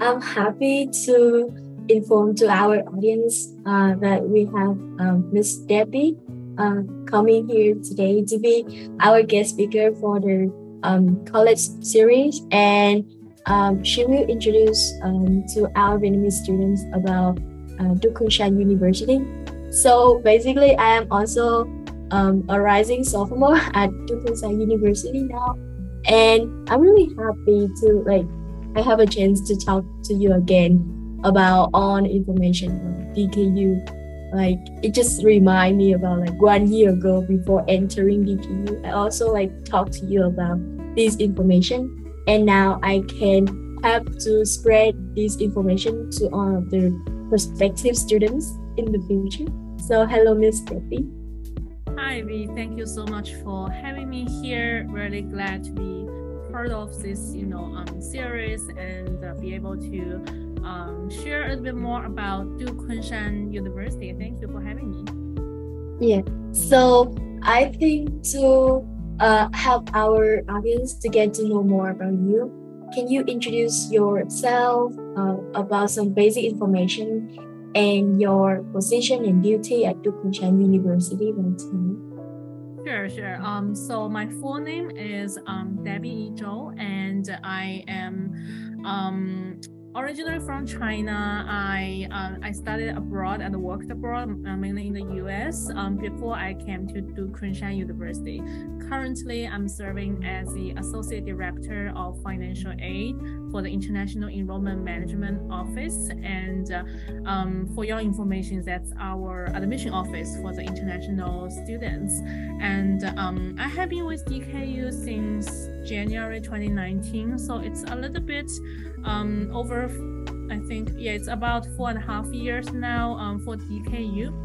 I'm happy to inform to our audience uh, that we have um, Miss Debbie uh, coming here today to be our guest speaker for the um, college series, and um, she will introduce um, to our Vietnamese students about uh, Duke Kunshan University. So basically, I am also um, a rising sophomore at Duke Kunshan University now, and I'm really happy to like I have a chance to talk to you again about all information on DKU like it just remind me about like one year ago before entering DKU. I also like talk to you about this information and now I can help to spread this information to all of the prospective students in the future. So hello Miss Debbie. Hi V, thank you so much for having me here. Really glad to be part of this, you know, um, series and uh, be able to um, share a little bit more about Duke Kunshan University. Thank you for having me. Yeah. So I think to uh, help our audience to get to know more about you, can you introduce yourself uh, about some basic information and your position and duty at Duke Kunshan University? Sure, sure. Um, so my full name is um, Debbie Zhou, and I am um, originally from China. I uh, I studied abroad and worked abroad, uh, mainly in the U.S. Um, before I came to Duke Kunshan University. Currently, I'm serving as the associate director of financial aid for the International Enrollment Management Office. And uh, um, for your information, that's our admission office for the international students. And um, I have been with DKU since January 2019, so it's a little bit um, over, I think, yeah, it's about four and a half years now um, for DKU.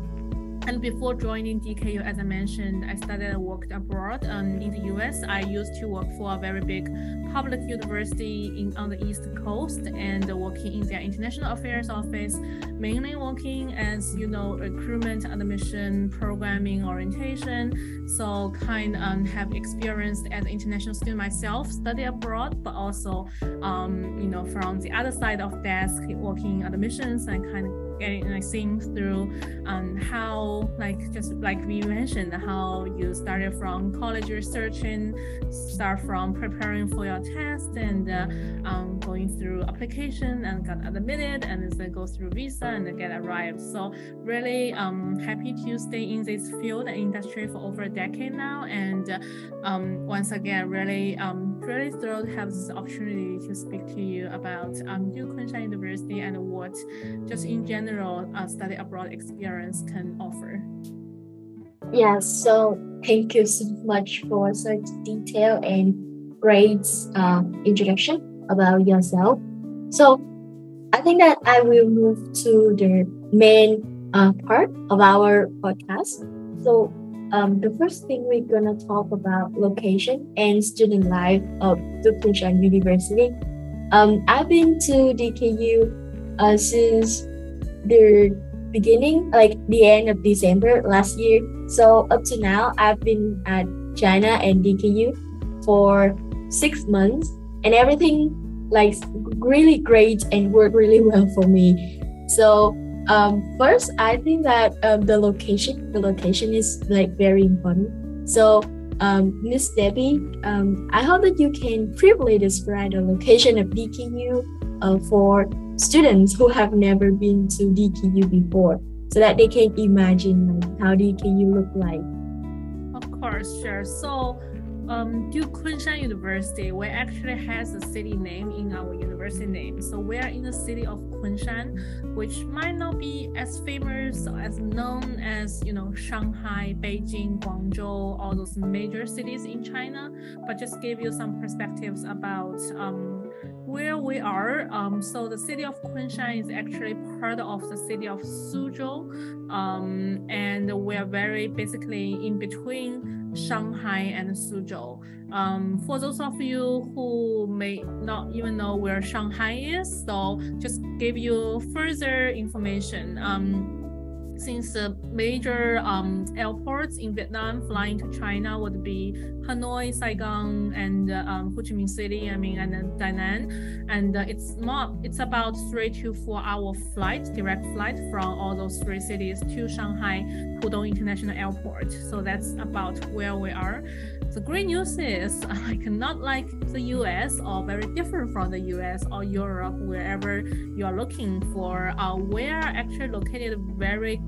And before joining DKU, as I mentioned, I studied and worked abroad um, in the US. I used to work for a very big public university in, on the East Coast and working in their international affairs office, mainly working as, you know, recruitment, admission, programming, orientation. So kind of um, have experienced as an international student myself, study abroad, but also, um, you know, from the other side of desk, working admissions and kind of getting like seeing through um, how like just like we mentioned how you started from college researching start from preparing for your test and uh, um, going through application and got admitted and then go through visa and get arrived. So really um, happy to stay in this field and industry for over a decade now. And uh, um, once again really um, really thrilled to have this opportunity to speak to you about um, Kunshan University and what just in general uh, study abroad experience can offer. Yeah, so thank you so much for such detailed and great uh, introduction about yourself. So I think that I will move to the main uh, part of our podcast. So um, the first thing we're gonna talk about location and student life of Duke Kunshan University. Um, I've been to DKU uh, since the beginning, like the end of December last year. So up to now, I've been at China and DKU for six months, and everything like really great and worked really well for me. So um, first, I think that um, the location, the location is like very important. So um, Miss Debbie, um, I hope that you can briefly describe the location of DKU uh, for students who have never been to DKU before so that they can imagine like, how DKU look like. Of course, sure. So um, Duke Kunshan University, we actually has a city name in our university name. So we are in the city of Kunshan, which might not be as famous as known as you know Shanghai, Beijing, Guangzhou, all those major cities in China, but just give you some perspectives about um, where we are, um, so the city of Kunshan is actually part of the city of Suzhou, um, and we're very basically in between Shanghai and Suzhou. Um, for those of you who may not even know where Shanghai is, so just give you further information. Um, since the major um, airports in Vietnam flying to China would be Hanoi, Saigon, and uh, um, Ho Chi Minh City. I mean, and then Da Nang, and uh, it's not. It's about three to four hour flight, direct flight from all those three cities to Shanghai Pudong International Airport. So that's about where we are. The great news is, like not like the US or very different from the US or Europe, wherever you are looking for, uh, we are actually located very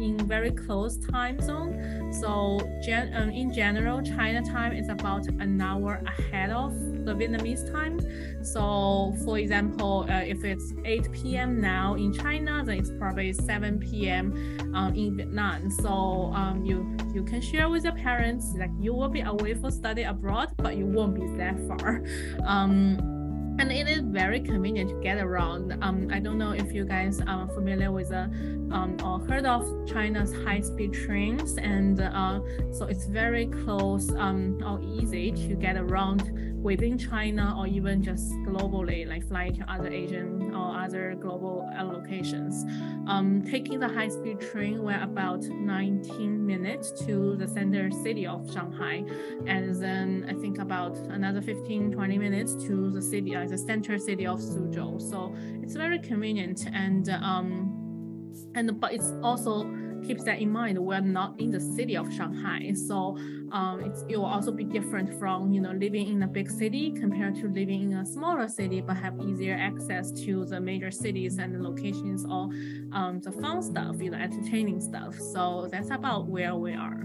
in very close time zone. So gen- um, in general, China time is about an hour ahead of the Vietnamese time. So for example, uh, if it's 8 p.m. now in China, then it's probably 7 p.m. Um, in Vietnam. So um, you you can share with your parents like you will be away for study abroad, but you won't be that far. And it is very convenient to get around. Um, I don't know if you guys are familiar with uh, um, or heard of China's high-speed trains, and uh, so it's very close um, or easy to get around within China or even just globally, like flying to other Asian or other global locations. Um, taking the high-speed train, we're about 19 minutes to the center city of Shanghai, and then I think about another 15, 20 minutes to the city, uh, the center city of Suzhou. So it's very convenient and um, and but it's also keeps that in mind. We're not in the city of shanghai so um, it will also be different from you know living in a big city compared to living in a smaller city but have easier access to the major cities and the locations or um, the fun stuff you know entertaining stuff. So that's about where we are.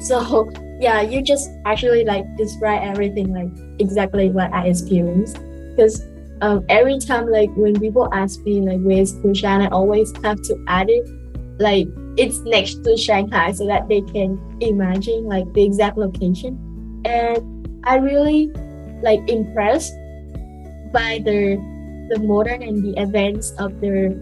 So yeah you just actually like describe everything like exactly what i experienced. Because um, every time like when people ask me like where's Kunshan, I always have to add it like it's next to Shanghai so that they can imagine like the exact location. And I really like impressed by the the modern and the advance of the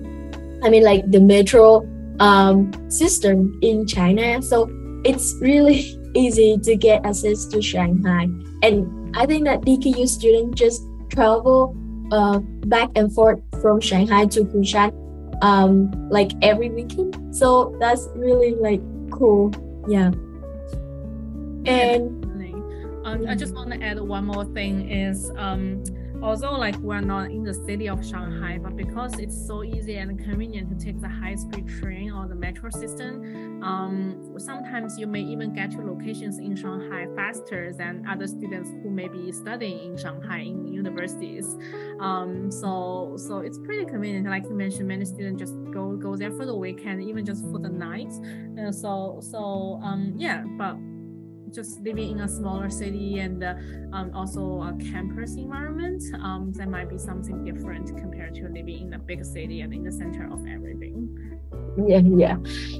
I mean like the metro um, system in China. So it's really easy to get access to Shanghai. And I think that DKU students just travel uh, back and forth from Shanghai to Kunshan um, like every weekend. So that's really like cool. Yeah. And um, I just want to add one more thing is um, although like we're not in the city of Shanghai, but because it's so easy and convenient to take the high-speed train or the metro system, um, sometimes you may even get to locations in Shanghai faster than other students who may be studying in Shanghai in universities. Um, so so it's pretty convenient. Like you mentioned, many students just go go there for the weekend, even just for the night. And so so um, yeah, but just living in a smaller city and uh, um, also a campus environment, um, that might be something different compared to living in a big city and in the center of everything. Yeah, yeah.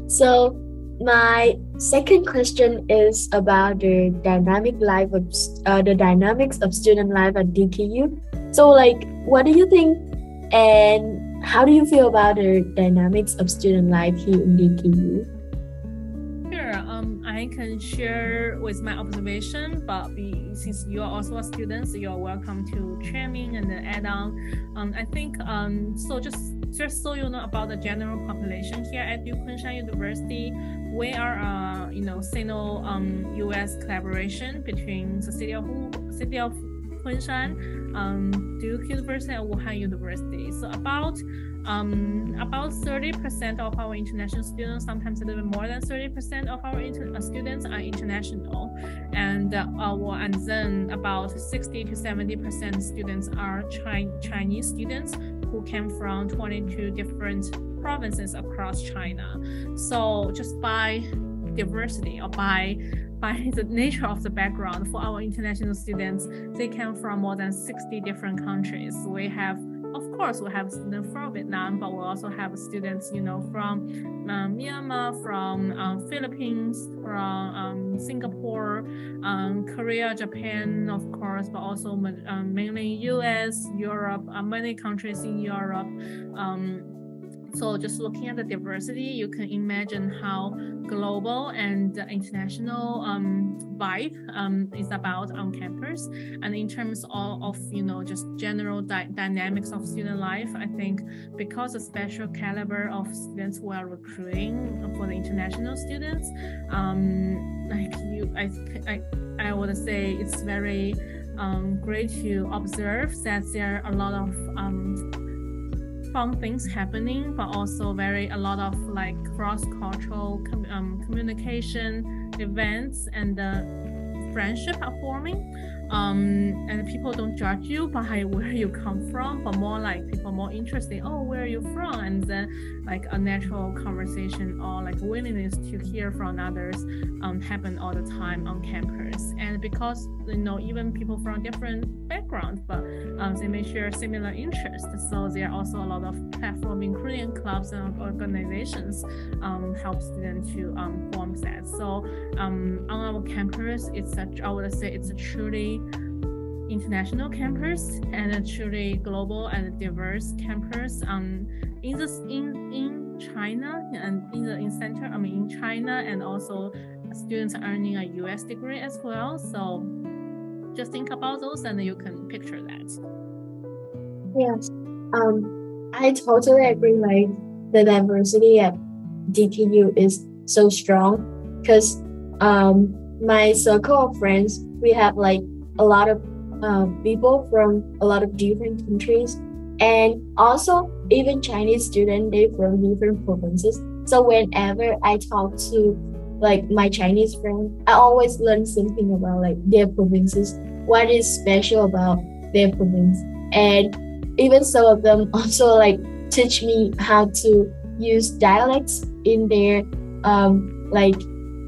So my second question is about the dynamic life of uh, the dynamics of student life at DKU. So, like, what do you think, and how do you feel about the dynamics of student life here in DKU? I can share with my observation, but since you are also a student, so you are welcome to chime in and add on. Um, I think um, so. Just just so you know about the general population here at Kunshan University, we are uh, you know Sino um, U.S. collaboration between the city of city of Kunshan, um, Duke University and Wuhan University. So about um, about 30% of our international students, sometimes a little bit more than 30% of our inter- uh, students are international. And uh, our, and then about 60 to 70% students are Chi- Chinese students who came from 22 different provinces across China. So just by diversity or by by the nature of the background for our international students, they came from more than 60 different countries. We have of course, we have students from Vietnam, but we also have students, you know, from um, Myanmar, from um, Philippines, from um, Singapore, um, Korea, Japan, of course, but also mainly U.S., Europe, uh, many countries in Europe. So just looking at the diversity, you can imagine how global and international um, vibe um, is about on campus. And in terms of, of you know just general di- dynamics of student life, I think because the special caliber of students we are recruiting for the international students, um, like you, I, I, I would say it's very um, great to observe that there are a lot of um, fun things happening, but also very a lot of like cross-cultural com- um, communication events and the friendship are forming um, and people don't judge you by where you come from, but more like people more interested. Oh, where are you from? And then like a natural conversation or like willingness to hear from others um, happen all the time on campus. And because you know even people from different backgrounds, but um, they may share similar interests, so there are also a lot of platform, including clubs and organizations, um, help students to um, form that. So um, on our campus, it's a I would say it's a truly international campus and a truly global and diverse campus um, in the in in China and in the in center I mean in China and also students earning a US degree as well. So just think about those and you can picture that. Yes. Um I totally agree like the diversity at DKU is so strong because um my circle of friends we have like a lot of uh, people from a lot of different countries. And also even chinese students they from different provinces. So whenever i talk to like my chinese friend i always learn something about like their provinces what is special about their province. And even some of them also like teach me how to use dialects in their um like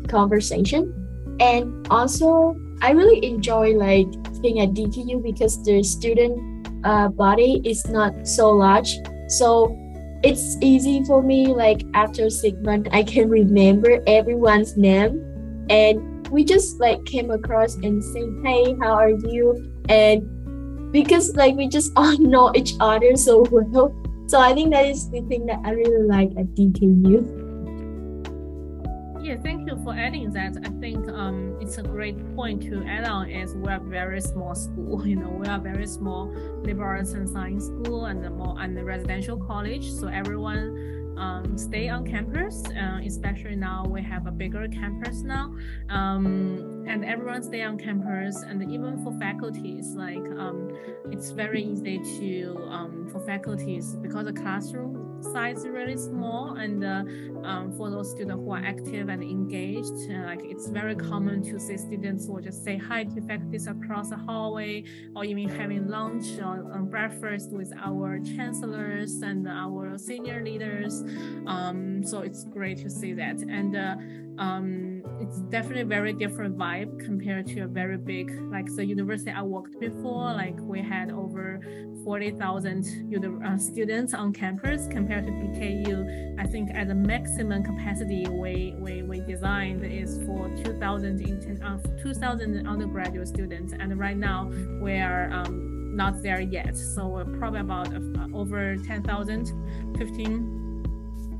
conversation. And also I really enjoy like being at DKU because the student uh, body is not so large. So it's easy for me like after six months I can remember everyone's name and we just like came across and say hey how are you and because like we just all know each other so well so I think that is the thing that I really like at DKU. Yeah, thank you for adding that. I think um, it's a great point to add on is we're a very small school. You know, we are very small liberal arts and science school and the more and the residential college. So everyone um, stay on campus, uh, especially now we have a bigger campus now, um, and everyone stay on campus. And even for faculties, like um, it's very easy to um, for faculties because the classroom size really small, and uh, um, for those students who are active and engaged, uh, like it's very common to see students will just say hi to faculties across the hallway, or even having lunch or um, breakfast with our chancellors and our senior leaders. Um, so it's great to see that. And uh, um, it's definitely a very different vibe compared to a very big, like the university I worked before, like we had over 40,000 uh, students on campus compared to DKU. I think at the maximum capacity we, we, we designed is for 2,000 uh, 2,000 undergraduate students. And right now we are um, not there yet. So we're probably about uh, over 10,000, 15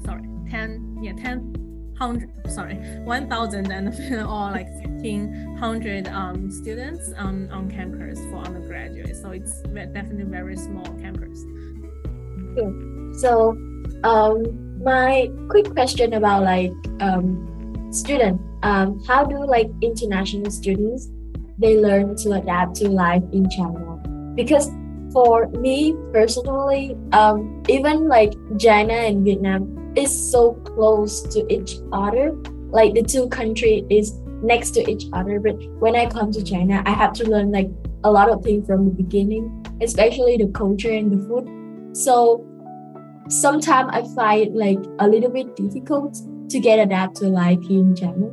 sorry, 10, yeah, 10, hundred, sorry, 1,000 and or like 1,500 um, students um, on campus for undergraduate. So it's definitely very small campus. So um, my quick question about like um, student, um, how do like international students they learn to adapt to life in China? Because for me personally, um, even like China and Vietnam, is so close to each other. Like the two country is next to each other. But when I come to China, I have to learn like a lot of things from the beginning, especially the culture and the food. So sometimes I find like a little bit difficult to get adapted to life in China.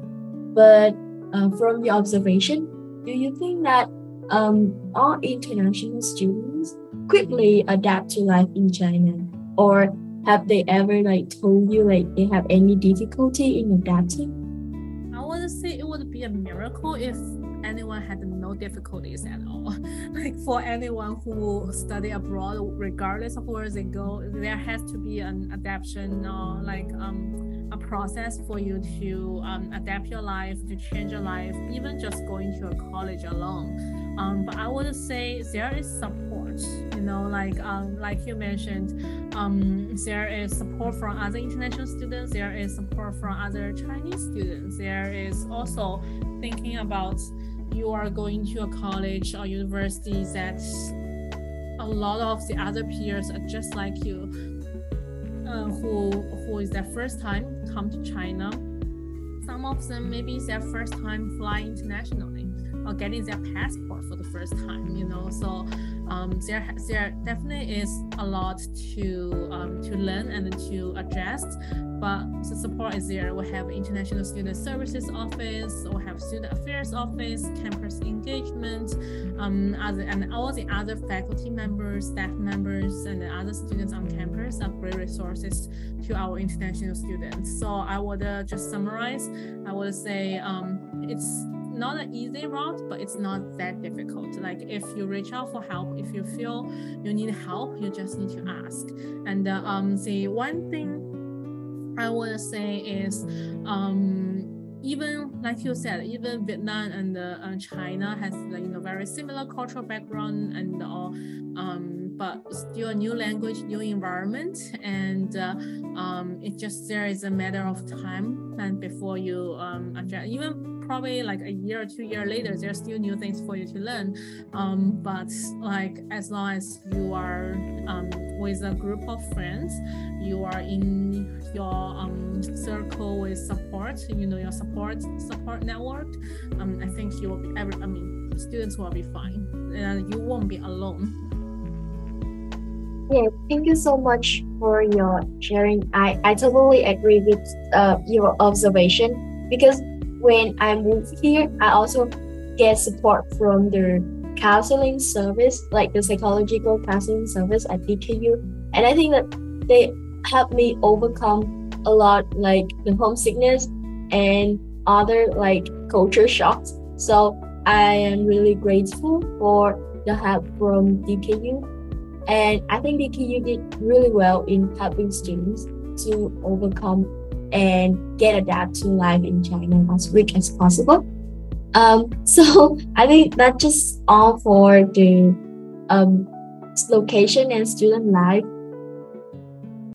But uh, from your observation, do you think that um, all international students quickly adapt to life in China? Or have they ever like told you like they have any difficulty in adapting? I would say it would be a miracle if anyone had no difficulties at all. like for anyone who study abroad, regardless of where they go, there has to be an adaptation or like um, a process for you to um, adapt your life, to change your life, even just going to a college alone. Um, but I would say there is support. You know, like um, like you mentioned, um, there is support from other international students. There is support from other Chinese students. There is also thinking about you are going to a college or university that a lot of the other peers are just like you, uh, who who is their first time come to China. Some of them maybe it's their first time fly internationally or getting their passport for the first time. You know, so um, there there definitely is a lot to um, to learn and to adjust but the support is there. We have International Student Services Office, we have Student Affairs Office, campus engagement, um, other, and all the other faculty members, staff members, and the other students on campus are great resources to our international students. So I would uh, just summarize, I would say um, it's not an easy route, but it's not that difficult. Like if you reach out for help, if you feel you need help, you just need to ask. And uh, um, the one thing I would say is um, even like you said, even Vietnam and uh, China has you know very similar cultural background and all, um, but still a new language, new environment, and uh, um, it just there is a matter of time and before you um. Even probably like a year or two year later, there's still new things for you to learn. Um, but like as long as you are um, with a group of friends, you are in your um, circle with support, you know your support support network. Um, I think you will be. Every, I mean, students will be fine, and you won't be alone. Yeah, thank you so much for your sharing. I, I totally agree with uh, your observation because when I moved here, I also get support from the counseling service, like the psychological counseling service at DKU. And I think that they helped me overcome a lot like the homesickness and other like culture shocks. So I am really grateful for the help from DKU. And I think DKU did really well in helping students to overcome and get adapted to life in China as quick as possible. Um, so I think that's just all for the um, location and student life